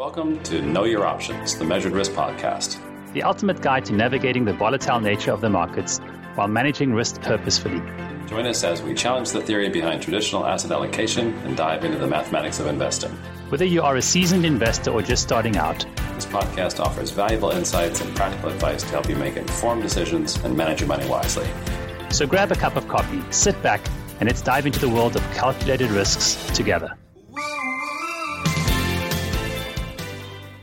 Welcome to Know Your Options, the Measured Risk Podcast. the ultimate guide to navigating the volatile nature of the markets while managing risk purposefully. Join us as we challenge the theory behind traditional asset allocation and dive into the mathematics of investing. Whether you are a seasoned investor or just starting out, This podcast offers valuable insights and practical advice to help you make informed decisions and manage your money wisely. so grab a cup of coffee, sit back, and let's dive into the world of calculated risks together.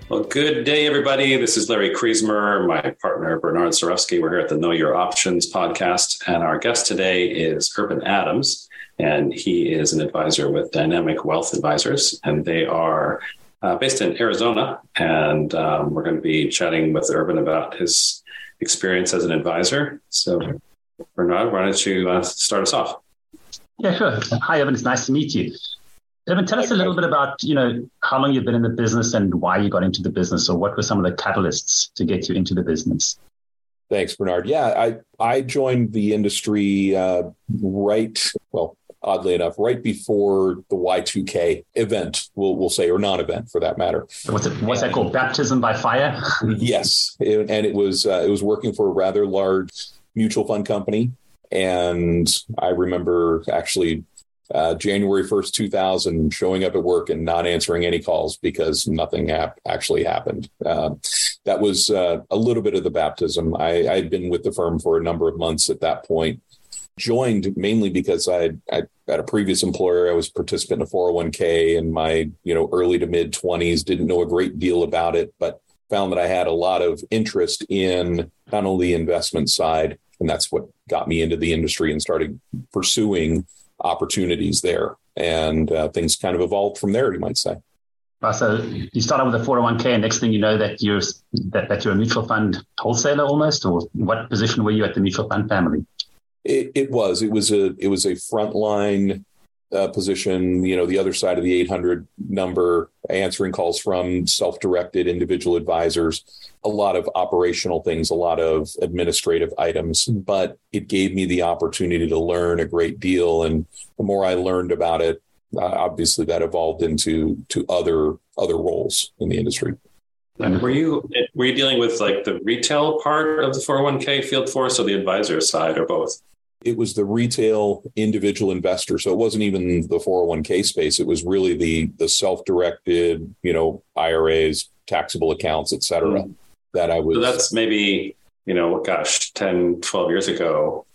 Well, good day, everybody. This is Larry Kriesmer, my partner Bernard Sorofsky. We're here at the Know Your Options podcast, and our guest today is Urban Adams, and he is an advisor with Dynamic Wealth Advisors, and they are uh, based in Arizona. And um, we're going to be chatting with Urban about his experience as an advisor. So, Bernard, why don't you uh, start us off? Yeah, sure. Hi, Urban. It's nice to meet you. Urban, tell us a little bit about, you know, how long you've been in the business and why you got into the business, or what were some of the catalysts to get you into the business? Thanks, Bernard. Yeah, I I joined the industry uh, right, well, oddly enough, right before the Y2K event, we'll we'll say, or non-event for that matter. What's it? What's that called? Baptism by fire? yes, it- and it was uh, it was working for a rather large mutual fund company, and I remember actually. Uh, January 1st, 2000, showing up at work and not answering any calls because nothing hap- actually happened. Uh, that was uh, a little bit of the baptism. I, had been with the firm for a number of months at that point. Joined mainly because I, I at a previous employer, I was a participant in a 401k in my you know early to mid 20s. Didn't know a great deal about it, but found that I had a lot of interest in not only the investment side, and that's what got me into the industry and started pursuing opportunities there. And uh, things kind of evolved from there, you might say. So you start out with a 401k, and next thing you know that you're that, that you're a mutual fund wholesaler almost, or what position were you at the mutual fund family? It, it was. It was a. It was a frontline uh, position. You know, the other side of the 800 number, answering calls from self-directed individual advisors. A lot of operational things, a lot of administrative items, but it gave me the opportunity to learn a great deal. And the more I learned about it, uh, obviously that evolved into to other other roles in the industry. And were you were you dealing with like the retail part of the 401k field force or the advisor side or both? It was the retail individual investor. So it wasn't even the 401k space. It was really the the self-directed, you know, IRAs, taxable accounts, et cetera, Mm. that I was. So that's maybe, you know, gosh, 10, 12 years ago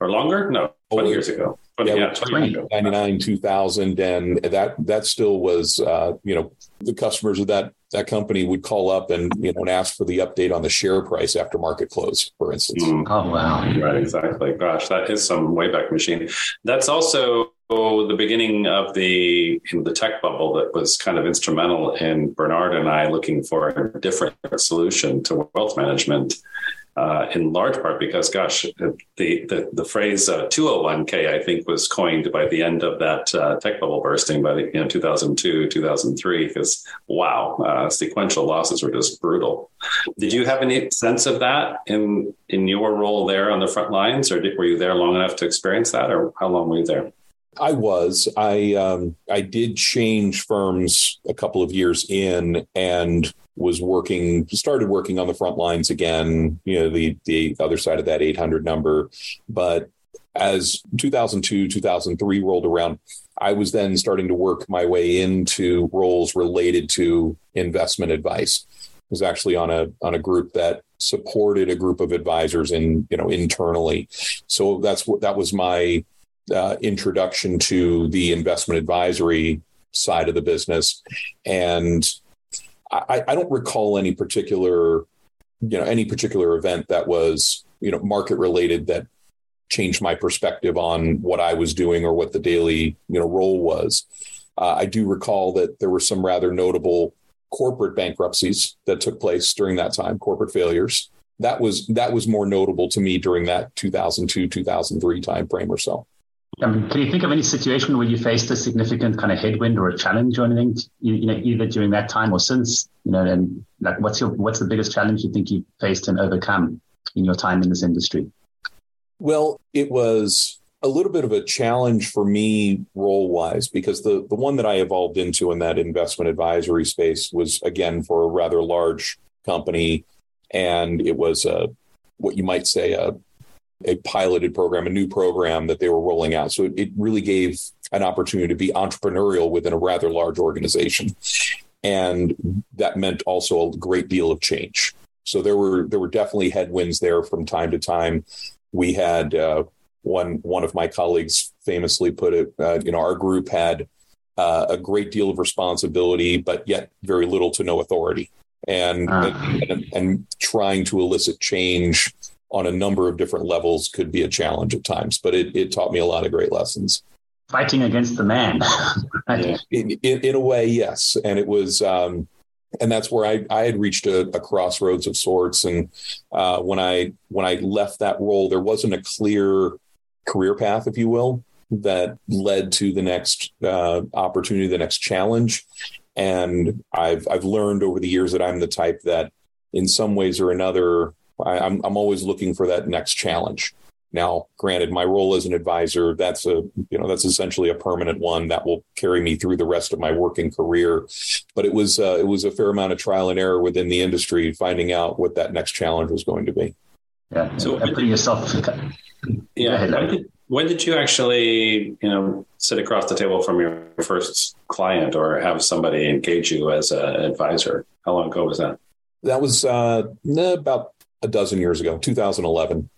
or longer? No, 20 Oh, years ago. 20, yeah, yeah, 20 years ago. 99 2000 and that that still was uh, you know the customers of that that company would call up and you know and ask for the update on the share price after market close for instance Mm. Oh wow! Right, exactly. Gosh, that is some wayback machine. That's also the beginning of the you know, the tech bubble that was kind of instrumental in Bernard and I looking for a different solution to wealth management. Uh, in large part because, gosh, the the, the phrase uh, 201k I think was coined by the end of that uh, tech bubble bursting by the you know 2002 2003 because wow, uh, sequential losses were just brutal. Did you have any sense of that in in your role there on the front lines, or did, were you there long enough to experience that, or how long were you there? I was. I um, I did change firms a couple of years in and was working started working on the front lines again, you know, the the other side of that 800 number. But as 2002, 2003 rolled around, I was then starting to work my way into roles related to investment advice. I was actually on a on a group that supported a group of advisors in, you know, internally. So that's what that was my uh, introduction to the investment advisory side of the business. And I, I don't recall any particular, you know, any particular event that was, you know, market related that changed my perspective on what I was doing or what the daily, you know, role was. Uh, I do recall that there were some rather notable corporate bankruptcies that took place during that time, corporate failures. That was that was more notable to me during that 2002 2003 timeframe or so. Um, can you think of any situation where you faced a significant kind of headwind or a challenge or anything, you, you know, either during that time or since? You know, and like, what's your what's the biggest challenge you think you faced and overcome in your time in this industry? Well, it was a little bit of a challenge for me role wise because the the one that I evolved into in that investment advisory space was again for a rather large company, and it was a what you might say a a piloted program, a new program that they were rolling out. So it, it really gave an opportunity to be entrepreneurial within a rather large organization. And that meant also a great deal of change. So there were there were definitely headwinds there from time to time. We had uh, one one of my colleagues famously put it. Uh, you know, our group had uh, a great deal of responsibility, but yet very little to no authority, and, uh. and, and trying to elicit change on a number of different levels could be a challenge at times, but it, it taught me a lot of great lessons. Fighting against the man. in, in, in, a way, yes. And it was, um, and that's where I, I had reached a, a crossroads of sorts. And uh, when I when I left that role, there wasn't a clear career path, if you will, that led to the next uh, opportunity, the next challenge. And I've I've learned over the years that I'm the type that, in some ways or another, I, I'm I'm always looking for that next challenge. Now, granted, my role as an advisor, that's a, you know, that's essentially a permanent one that will carry me through the rest of my working career. But it was, uh, it was a fair amount of trial and error within the industry, finding out what that next challenge was going to be. Yeah. So putting yourself. Yeah. When did, when did you actually, you know, sit across the table from your first client or have somebody engage you as an advisor? How long ago was that? That was uh, about a dozen years ago, 2011.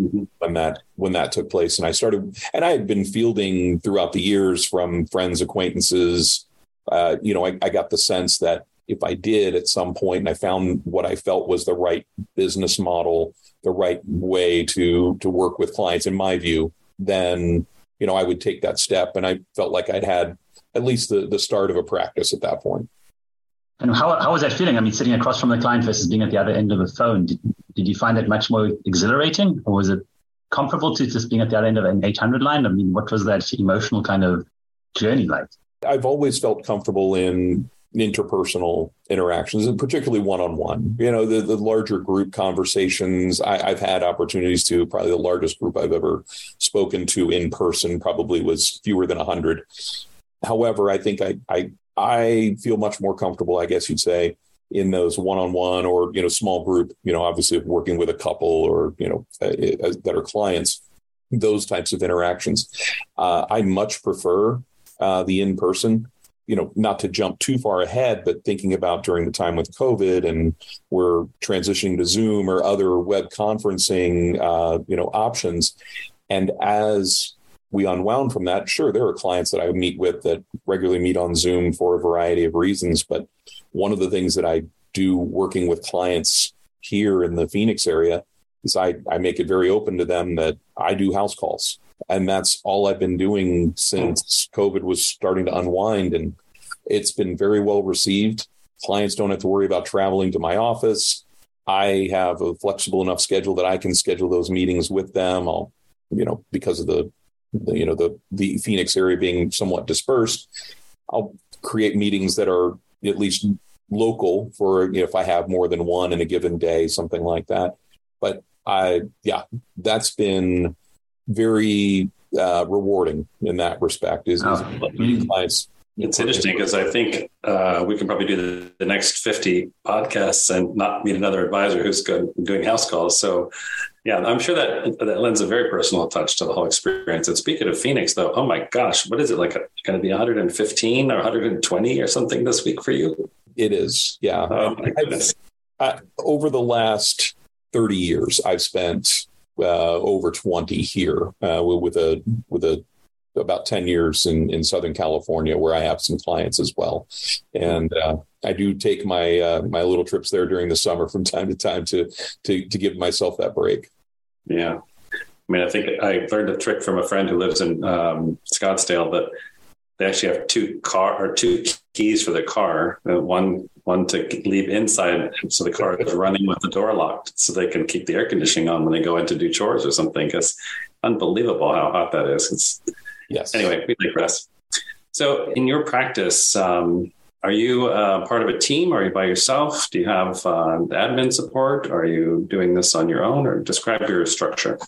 Mm-hmm. when that when that took place and i started and i had been fielding throughout the years from friends acquaintances uh, you know I, I, got the sense that if i did at some point and i found what i felt was the right business model the right way to to work with clients in my view then you know i would take that step and i felt like i'd had at least the the start of a practice at that point and how, how was that feeling? I mean, sitting across from the client versus being at the other end of the phone, did, did you find it much more exhilarating or was it comparable to just being at the other end of an 800 line? I mean, what was that emotional kind of journey like? I've always felt comfortable in interpersonal interactions, and particularly one-on-one. You know, the, the larger group conversations. I, have had opportunities to. Probably the largest group I've ever spoken to in person probably was fewer than hundred. However, I think I, I I feel much more comfortable, I guess you'd say, in those one-on-one or you know small group. You know, obviously working with a couple or you know uh, uh, that are clients. Those types of interactions, uh, I much prefer uh, the in-person. You know, not to jump too far ahead, but thinking about during the time with COVID and we're transitioning to Zoom or other web conferencing, uh, you know, options. And as we unwound from that. Sure, there are clients that I meet with that regularly meet on Zoom for a variety of reasons. But one of the things that I do working with clients here in the Phoenix area is I, I make it very open to them that I do house calls. And that's all I've been doing since COVID was starting to unwind. And it's been very well received. Clients don't have to worry about traveling to my office. I have a flexible enough schedule that I can schedule those meetings with them. I'll, you know, because of the the, you know the the Phoenix area being somewhat dispersed, I'll create meetings that are at least local for you know, if I have more than one in a given day, something like that. But I yeah, that's been very uh, rewarding in that respect. Is, is oh. meeting clients it's interesting because I think uh, we can probably do the, the, next 50 podcasts and not meet another advisor who's good doing house calls. So, yeah, I'm sure that that lends a very personal touch to the whole experience. And speaking of Phoenix, though, oh my gosh, what is it like? Going to be 115 or 120 or something this week for you? It is, yeah. Oh. I, over the last 30 years, I've spent uh, over 20 here uh, with a with a about 10 years in, in Southern California where I have some clients as well. And uh, I do take my uh, my little trips there during the summer from time to time to, to, to give myself that break. Yeah. I mean, I think I learned a trick from a friend who lives in um, Scottsdale that they actually have two car or two keys for the car. Uh, one one to leave inside, so the car is running with the door locked, so they can keep the air conditioning on when they go in to do chores or something. Because unbelievable how hot that is. It's, yes. Anyway, we digress. So, in your practice, um, are you uh, part of a team? Are you by yourself? Do you have uh, admin support? Are you doing this on your own, or describe your structure?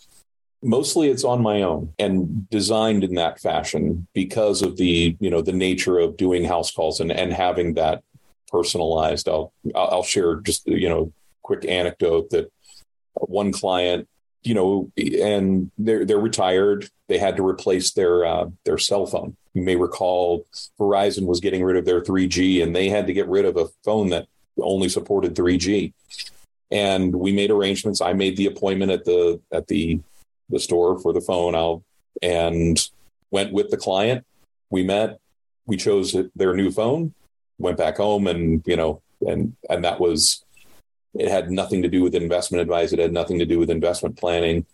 mostly it's on my own and designed in that fashion because of the you know the nature of doing house calls and and having that personalized i'll i'll share just you know quick anecdote that one client you know and they're they're retired. They had to replace their uh, their cell phone. You may recall verizon was getting rid of their 3g and they had to get rid of a phone that only supported 3g and we made arrangements. I made the appointment at the at the the store for the phone. Out and went with the client. We met, we chose their new phone, went back home and, you know, and, and that was, it had nothing to do with investment advice. It had nothing to do with investment planning.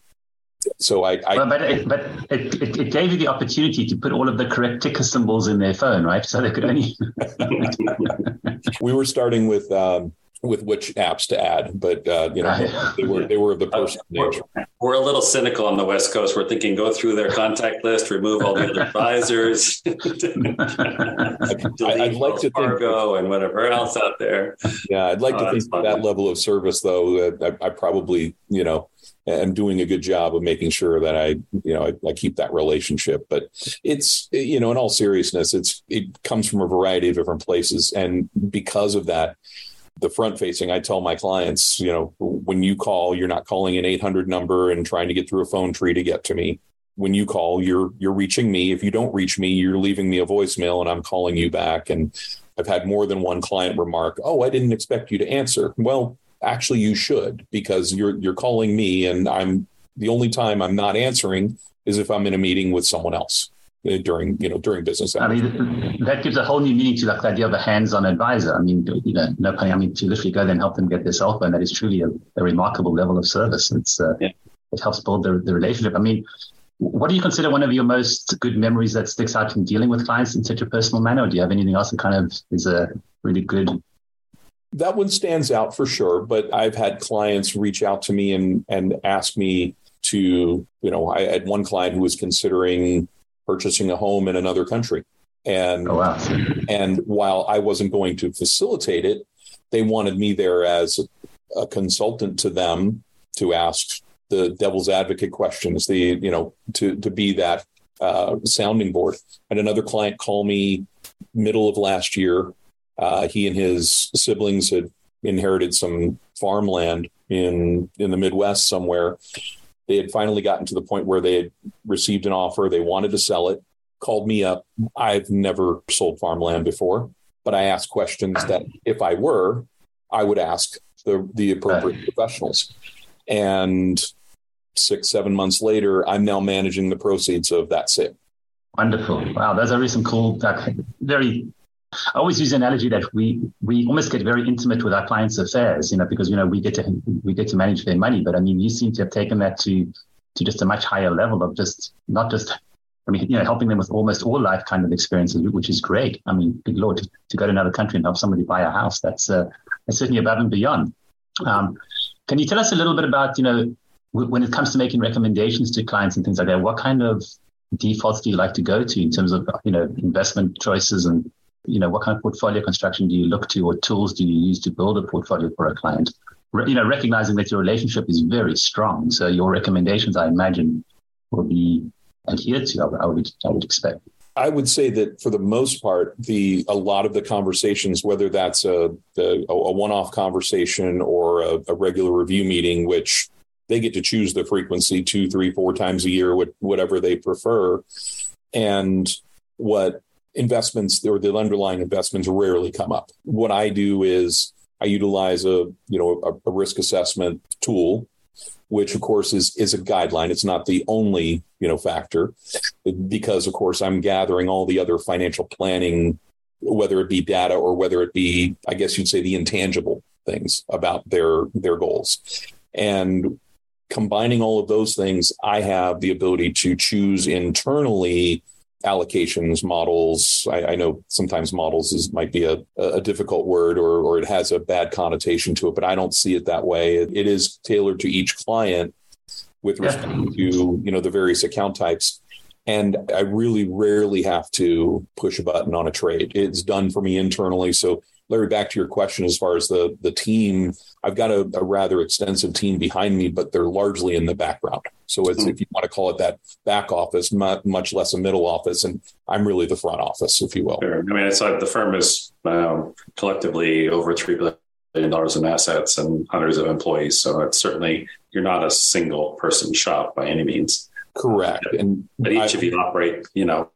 So I, I well, but it, but it, it, it, gave you the opportunity to put all of the correct ticker symbols in their phone, right? So they could only. we were starting with um, with which apps to add, but uh, you know they were they were of the personal nature. We're, a little cynical on the West Coast. We're thinking go through their contact list, remove all the other advisors, delete I'd like to Fargo think, and whatever else out there. Yeah, I'd like to uh, think that level of service, though, I, I, probably you know am doing a good job of making sure that I you know I, I keep that relationship. But it's you know in all seriousness, it's it comes from a variety of different places, and because of that the front facing, I tell my clients, you know, when you call, you're not calling an 800 number and trying to get through a phone tree to get to me. When you call, you're you're reaching me. If you don't reach me, you're leaving me a voicemail and I'm calling you back. And I've had more than one client remark, "Oh, I didn't expect you to answer." Well, actually you should because you're you're calling me and I'm the only time I'm not answering is if I'm in a meeting with someone else. Uh, during you know during business hours. I mean, that gives a whole new meaning to like the idea of a hands-on advisor. I mean, you know, no I mean, to literally go there and help them get their cell phone. That is truly a, a remarkable level of service. It's uh, yeah. it helps build the, the relationship. I mean, what do you consider one of your most good memories that sticks out from dealing with clients in such a personal manner? Or do you have anything else that kind of is a really good that one stands out for sure but i've had clients reach out to me and and ask me to you know i had one client who was considering purchasing a home in another country. And oh, wow. and while I wasn't going to facilitate it, they wanted me there as a consultant to them to ask the devil's advocate questions, the you know to to be that uh, sounding board. And another client called me middle of last year. Uh, he and his siblings had inherited some farmland in in the Midwest somewhere, they had finally gotten to the point where they had received an offer. They wanted to sell it, called me up. I've never sold farmland before, but I asked questions that if I were, I would ask the, the appropriate professionals. And six, seven months later, I'm now managing the proceeds of that sale. Wonderful. Wow, those are really some cool, very I always use the analogy that we we almost get very intimate with our clients' affairs, you know, because you know we get to we get to manage their money. But I mean, you seem to have taken that to to just a much higher level of just not just I mean, you know, helping them with almost all life kind of experiences, which is great. I mean, good lord, to, go to another country and help somebody buy a house, that's uh, that's certainly above and beyond. Um, can you tell us a little bit about, you know, w- when it comes to making recommendations to clients and things like that, what kind of defaults do you like to go to in terms of, you know, investment choices and you know, what kind of portfolio construction do you look to or tools do you use to build a portfolio for a client? Re- you know, recognizing that your relationship is very strong. So your recommendations, I imagine, will be adhered to, I would, I would expect. I would say that for the most part, the a lot of the conversations, whether that's a a, a one-off conversation or a, a, regular review meeting, which they get to choose the frequency two, three, four times a year, whatever they prefer, and what investments or the underlying investments rarely come up. What I do is I utilize a you know a, a risk assessment tool, which of course is is a guideline. It's not the only you know factor, because of course I'm gathering all the other financial planning, whether it be data or whether it be I guess you'd say the intangible things about their their goals, and combining all of those things, I have the ability to choose internally allocations models. I, I, know sometimes models is might be a, a difficult word or or it has a bad connotation to it, but I don't see it that way. it, it is tailored to each client with respect to you know the various account types. And I really rarely have to push a button on a trade. It's done for me internally. So Larry, back to your question as far as the the team, I've got a, a rather extensive team behind me, but they're largely in the background. So it's, mm-hmm. if you want to call it that back office, much, much less a middle office, and I'm really the front office, if you will. Sure. I mean, it's like the firm is um, collectively over three billion dollars in assets and hundreds of employees. So it's certainly you're not a single person shop by any means. Correct. And but each I, of you operate, you know,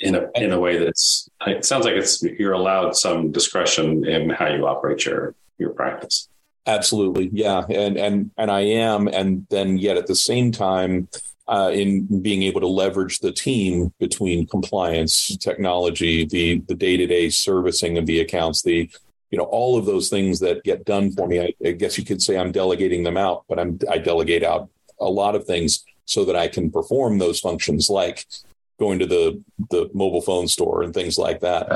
in a in a way that's it sounds like it's you're allowed some discretion in how you operate your your practice. Absolutely, yeah, and and and I am, and then yet at the same time, uh, in being able to leverage the team between compliance, technology, the the day to day servicing of the accounts, the you know all of those things that get done for me. I, I guess you could say I'm delegating them out, but I'm I delegate out a lot of things so that I can perform those functions like going to the the mobile phone store and things like that.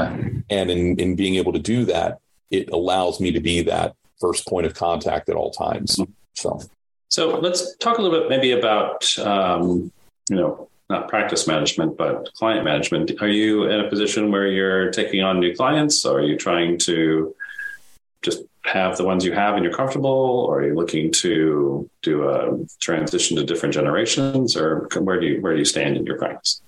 And in in being able to do that, it allows me to be that first point of contact at all times. So, so let's talk a little bit maybe about um, you know not practice management but client management. Are you in a position where you're taking on new clients? Or are you trying to just have the ones you have and you're comfortable, or are you looking to do a transition to different generations, or where do you where do you stand in your practice?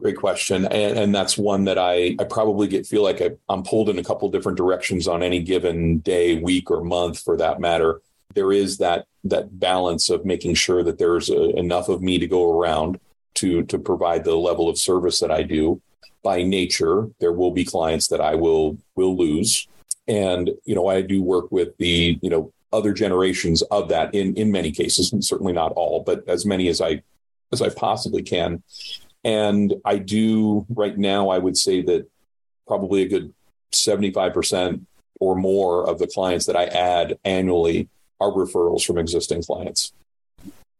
Great question, and, and that's one that I I probably get feel like I, I'm pulled in a couple different directions on any given day, week, or month, for that matter. There is that that balance of making sure that there's a, enough of me to go around to to provide the level of service that I do. By nature, there will be clients that I will will lose, and you know I do work with the you know other generations of that in in many cases, and certainly not all, but as many as I as I possibly can. And I do right now, I would say that probably a good 75% or more of the clients that I add annually are referrals from existing clients.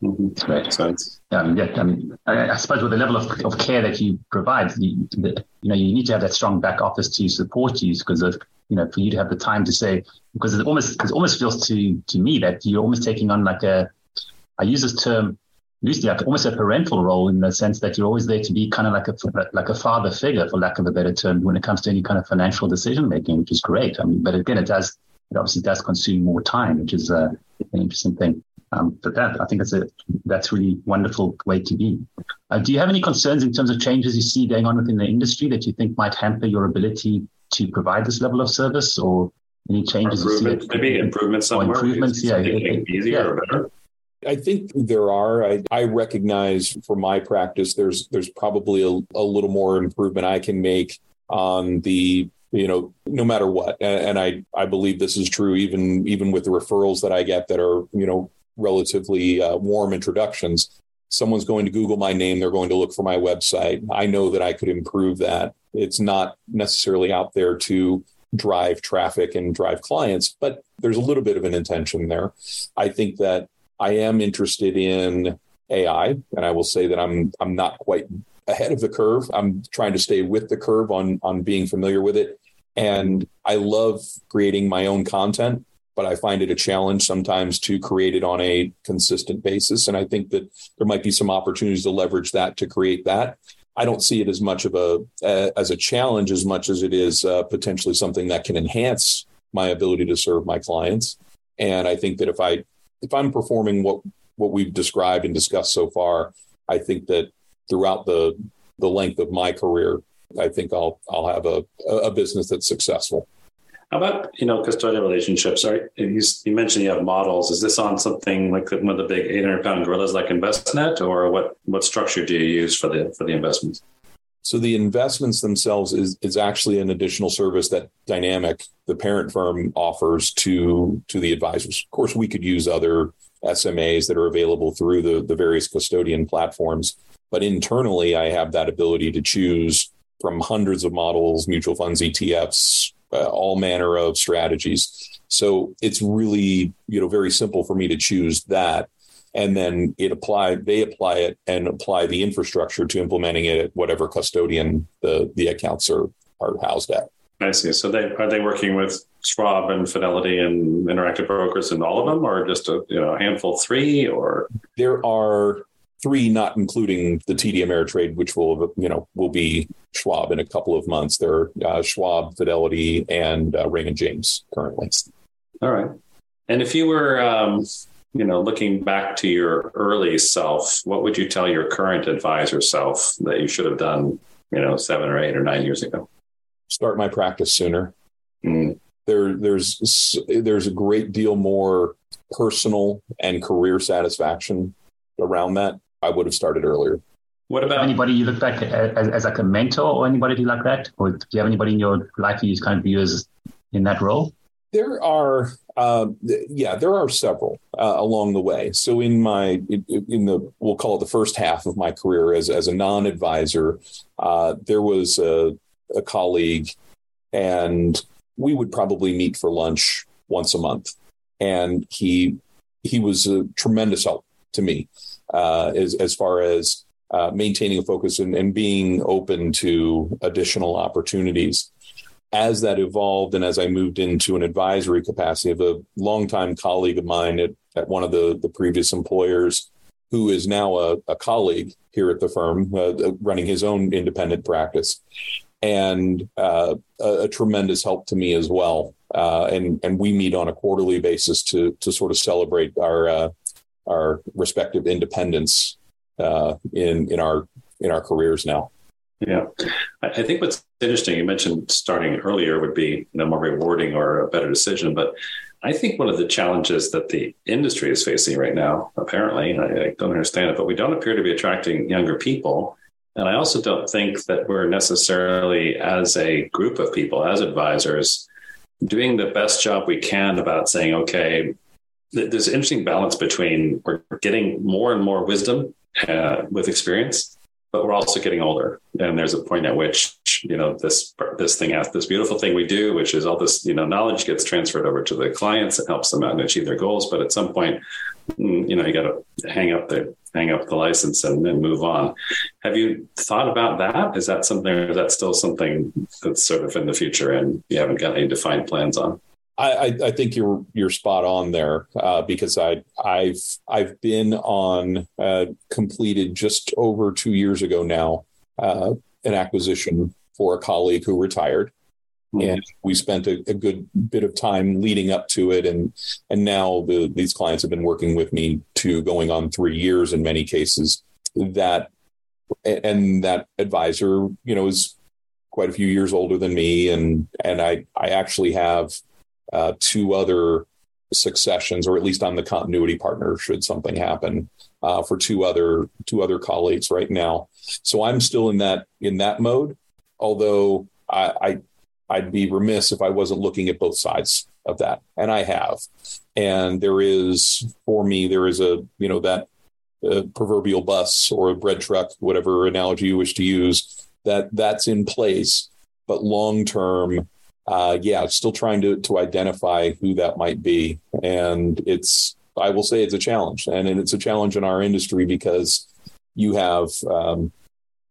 Mm-hmm. Right. Sense. Um, yeah, I mean, I, I, suppose with the level of, of care that you provide, you, the, you know, you need to have that strong back office to support you because of, you know, for you to have the time to say, because it almost, it almost feels to, to me that you're almost taking on like a, I use this term almost a parental role in the sense that you're always there to be kind of like a like a father figure, for lack of a better term, when it comes to any kind of financial decision making, which is great. I mean, but again, it does it obviously does consume more time, which is uh, an interesting thing. Um, but that I think it's a that's really wonderful way to be. Uh, do you have any concerns in terms of changes you see going on within the industry that you think might hamper your ability to provide this level of service, or any changes you see? Maybe improvements somewhere. Improvements, yeah, it, easier yeah. or better. I think there are. I, I, recognize for my practice, there's there's probably a, a, little more improvement I can make on the you know no matter what, and, and I I believe this is true even even with the referrals that I get that are you know relatively uh, warm introductions. Someone's going to Google my name. They're going to look for my website. I know that I could improve that. It's not necessarily out there to drive traffic and drive clients, but there's a little bit of an intention there. I think that I am interested in AI, and I will say that I'm I'm not quite ahead of the curve. I'm trying to stay with the curve on on being familiar with it. And I love creating my own content, but I find it a challenge sometimes to create it on a consistent basis. And I think that there might be some opportunities to leverage that to create that. I don't see it as much of a as a challenge as much as it is uh, potentially something that can enhance my ability to serve my clients. And I think that if I if I'm performing what what we've described and discussed so far, I think that throughout the the length of my career, I think I'll I'll have a a business that's successful. How about you know custodial relationships? Are you, you mentioned you have models? Is this on something like one of the big 800 pound gorillas like Envestnet, or what what structure do you use for the for the investments? So the investments themselves is is actually an additional service that Dynamic, the parent firm, offers to to the advisors. Of course, we could use other SMAs that are available through the the various custodian platforms, but internally, I have that ability to choose from hundreds of models, mutual funds, ETFs, uh, all manner of strategies. So it's really you know very simple for me to choose that and then it apply they apply it and apply the infrastructure to implementing it at whatever custodian the the accounts are are housed at. I see. So they are they working with Schwab and Fidelity and Interactive Brokers and all of them, or just a you know handful, three, or there are three, not including the TD Ameritrade, which will you know will be Schwab in a couple of months. There are uh, Schwab, Fidelity, and uh, Raymond James currently. All right. And if you were, um, you know, looking back to your early self, what would you tell your current advisor self that you should have done, you know, seven or eight or nine years ago? Start my practice sooner. Mm. There, there's there's a great deal more personal and career satisfaction around that. I would have started earlier. What about anybody you look back as, as like a mentor or anybody like that? Or do you have anybody in your life you kind of view as in that role? There are, uh, yeah, there are several uh, along the way. So in my, in the, we'll call it the first half of my career as as a non-advisor, uh, there was a, a colleague, and we would probably meet for lunch once a month, and he he was a tremendous help to me uh, as as far as uh, maintaining a focus and, and being open to additional opportunities. As that evolved and as I moved into an advisory capacity of a longtime colleague of mine at, at one of the, the previous employers, who is now a, a colleague here at the firm, uh, uh running his own independent practice, and uh, a, a, tremendous help to me as well. Uh, and and we meet on a quarterly basis to to sort of celebrate our uh, our respective independence uh, in in our in our careers now. Yeah, I think what's interesting. You mentioned starting earlier would be you know, more rewarding or a better decision, but I think one of the challenges that the industry is facing right now, apparently, I, I don't understand it, but we don't appear to be attracting younger people. And I also don't think that we're necessarily, as a group of people, as advisors, doing the best job we can about saying, okay, there's an interesting balance between we're getting more and more wisdom uh, with experience, but we're also getting older. And there's a point at which you know this this thing has this beautiful thing we do, which is all this you know knowledge gets transferred over to the clients and helps them out and achieve their goals. But at some point, mm, you know, you got to hang up the hang up the license and then move on. Have you thought about that? Is that something? Or is that still something that's sort of in the future and you haven't got any defined plans on? I, I, think you're you're spot on there uh, because I I've I've been on uh, completed just over two years ago now uh, an acquisition for a colleague who retired, mm-hmm. and we spent a, a, good bit of time leading up to it, and and now the, these clients have been working with me to going on three years in many cases. That and that advisor, you know, is quite a few years older than me, and and I I actually have uh, two other successions, or at least I'm the continuity partner should something happen uh, for two other two other colleagues right now. So I'm still in that in that mode. Although I, I would be remiss if I wasn't looking at both sides of that, and I have. And there is for me there is a you know that uh, proverbial bus or a bread truck, whatever analogy you wish to use, that that's in place. But long term, uh, yeah, still trying to to identify who that might be, and it's I will say it's a challenge, and, and it's a challenge in our industry because you have, um,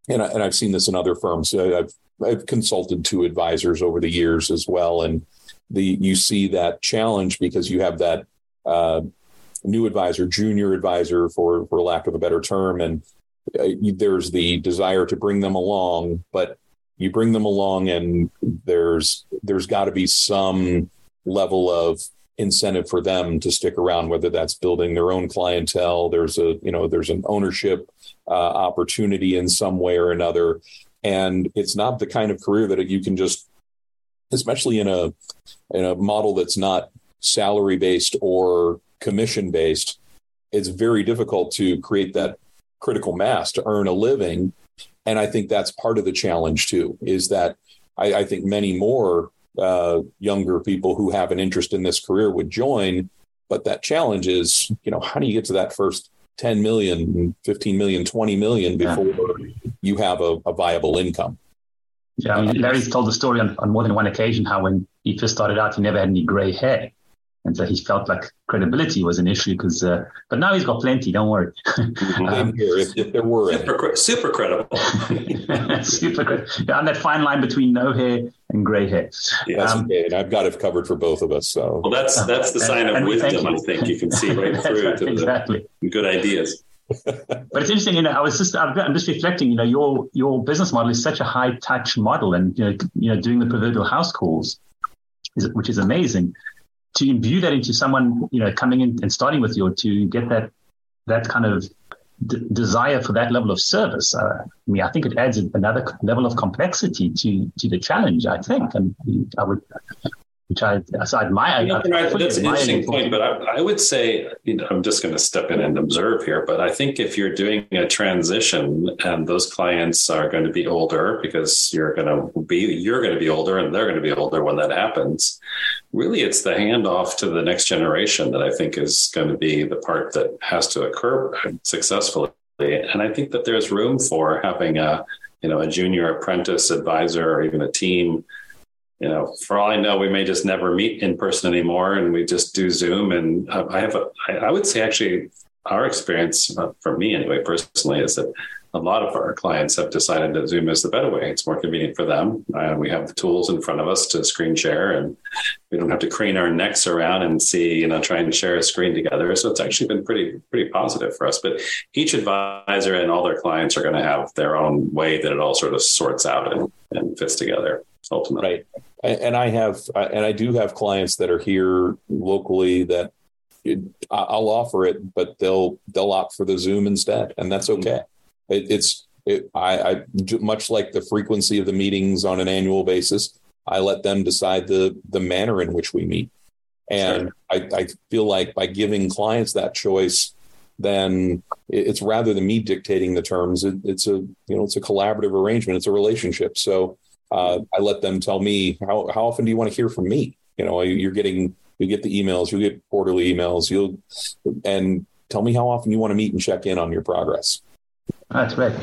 and I, and I've seen this in other firms. I've I've consulted to advisors over the years as well, and the you see that challenge because you have that uh, new advisor, junior advisor, for for lack of a better term, and uh, there's the desire to bring them along, but you bring them along and there's there's got to be some level of incentive for them to stick around whether that's building their own clientele. There's a you know there's an ownership uh, opportunity in some way or another and it's not the kind of career that you can just especially in a in a model that's not salary based or commission based it's very difficult to create that critical mass to earn a living and I think that's part of the challenge too, is that I, I think many more uh, younger people who have an interest in this career would join. But that challenge is, you know, how do you get to that first 10 million, 15 million, 20 million before yeah. you have a, a, viable income? Yeah, I mean, Larry's told the story on, on more than one occasion how when he first started out, he never had any gray hair. And so he felt like credibility was an issue because, uh, but now he's got plenty. Don't worry. um, here, if, if, there were super, super credible, super credible. On that fine line between no hair and gray hair. Yeah, um, okay. And I've got it covered for both of us. So well, that's that's the sign of wisdom. I think you can see right through right, to exactly. the good ideas. but it's interesting, you know. I was just, I'm just reflecting. You know, your your business model is such a high touch model, and you know, you know, doing the proverbial house calls, is, which is amazing. To imbue that into someone, you know, coming in and starting with you, or to get that that kind of d- desire for that level of service. Uh, I mean, I think it adds another level of complexity to to the challenge. I think, and I would which I, so I admire. You know, that's an interesting point, but I, I, would say, you know, I'm just going to step in and observe here, but I think if you're doing a transition and those clients are going to be older because you're going to be, you're going to be older and they're going to be older when that happens. Really, it's the handoff to the next generation that I think is going to be the part that has to occur successfully. And I think that there's room for having a, you know, a junior apprentice advisor or even a team you know, for all I know, we may just never meet in person anymore, and we just do Zoom. And I have a, I would say actually, our experience uh, for me anyway, personally, is that a lot of our clients have decided that Zoom is the better way. It's more convenient for them. Uh, we have the tools in front of us to screen share, and we don't have to crane our necks around and see, you know, trying to share a screen together. So it's actually been pretty, pretty positive for us. But each advisor and all their clients are going to have their own way that it all sort of sorts out and, and fits together ultimately. Right. And I have, and I do have clients that are here locally that I'll offer it, but they'll they'll opt for the Zoom instead, and that's mm-hmm. okay. It, it's it, I, I much like the frequency of the meetings on an annual basis. I let them decide the the manner in which we meet, and sure. I, I feel like by giving clients that choice, then it's rather than me dictating the terms. It, it's a you know it's a collaborative arrangement. It's a relationship. So uh, I let them tell me how how often do you want to hear from me? You know, you're getting you get the emails, you get quarterly emails, you'll and tell me how often you want to meet and check in on your progress. That's great.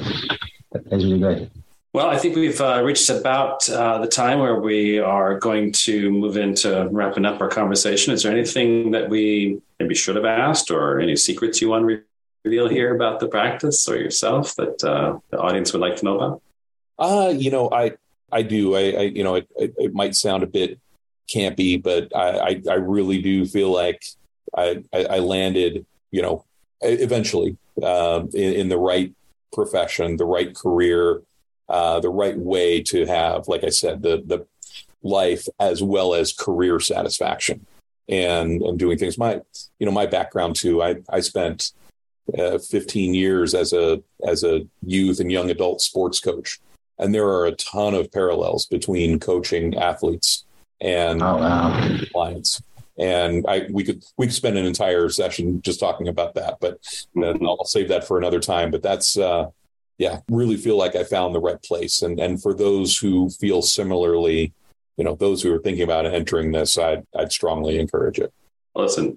That's really great. Well, I think we've uh, reached about uh, the time where we are going to move into wrapping up our conversation. Is there anything that we maybe should have asked, or any secrets you want to reveal here about the practice or yourself that uh, the audience would like to know about? Uh, you know, I I do. I, I you know, it, it, it, might sound a bit campy, but I, I, I really do feel like I, I, landed, you know, eventually uh, in, in, the right profession, the right career, uh, the right way to have, like I said, the the life as well as career satisfaction and and doing things. My you know my background too. I I spent uh, 15 years as a as a youth and young adult sports coach and there are a ton of parallels between coaching athletes and oh, wow. clients. And I we could we could spend an entire session just talking about that, but mm-hmm. I'll save that for another time. But that's uh, yeah, really feel like I found the right place. And and for those who feel similarly, you know, those who are thinking about entering this, I'd I'd strongly encourage it. Listen,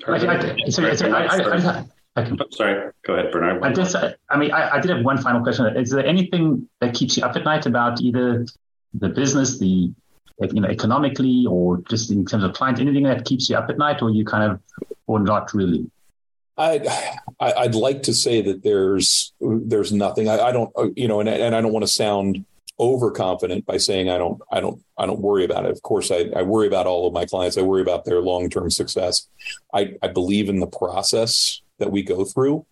I, I, I'm sorry. Oh, sorry, go ahead, Bernard. I just, I mean, I, I, did have one final question. Is there anything that keeps you up at night about either the business, the you know, economically, or just in terms of clients? Anything that keeps you up at night, or you kind of, or not really? I'd I'd like to say that there's there's nothing. I, I don't uh, you know, and and I don't want to sound overconfident by saying I don't I don't I don't worry about it. Of course, I, I worry about all of my clients. I worry about their long term success. I, I believe in the process that we go through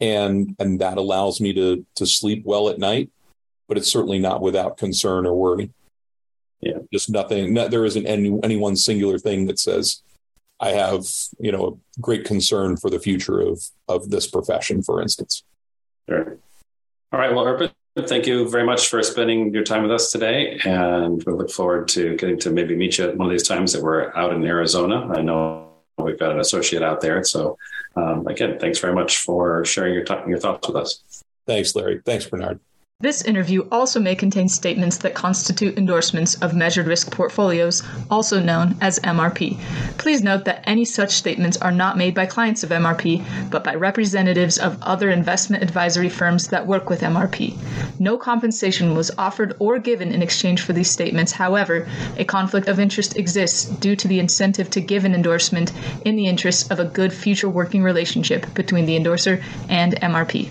and and that allows me to to sleep well at night but it's certainly not without concern or worry. Yeah. Just nothing not, there isn't any any one singular thing that says i have you know a great concern for the future of of this profession for instance. Sure. All right. Well Urban, thank you very much for spending your time with us today and we look forward to getting to maybe meet you at one of these times that we're out in arizona. I know we've got an associate out there so um, again, thanks very much for sharing your, t- your thoughts with us. Thanks, Larry. Thanks, Bernard. This interview also may contain statements that constitute endorsements of measured risk portfolios, also known as MRP. Please note that any such statements are not made by clients of MRP, but by representatives of other investment advisory firms that work with MRP. No compensation was offered or given in exchange for these statements. However, a conflict of interest exists due to the incentive to give an endorsement in the interest of a good future working relationship between the endorser and MRP.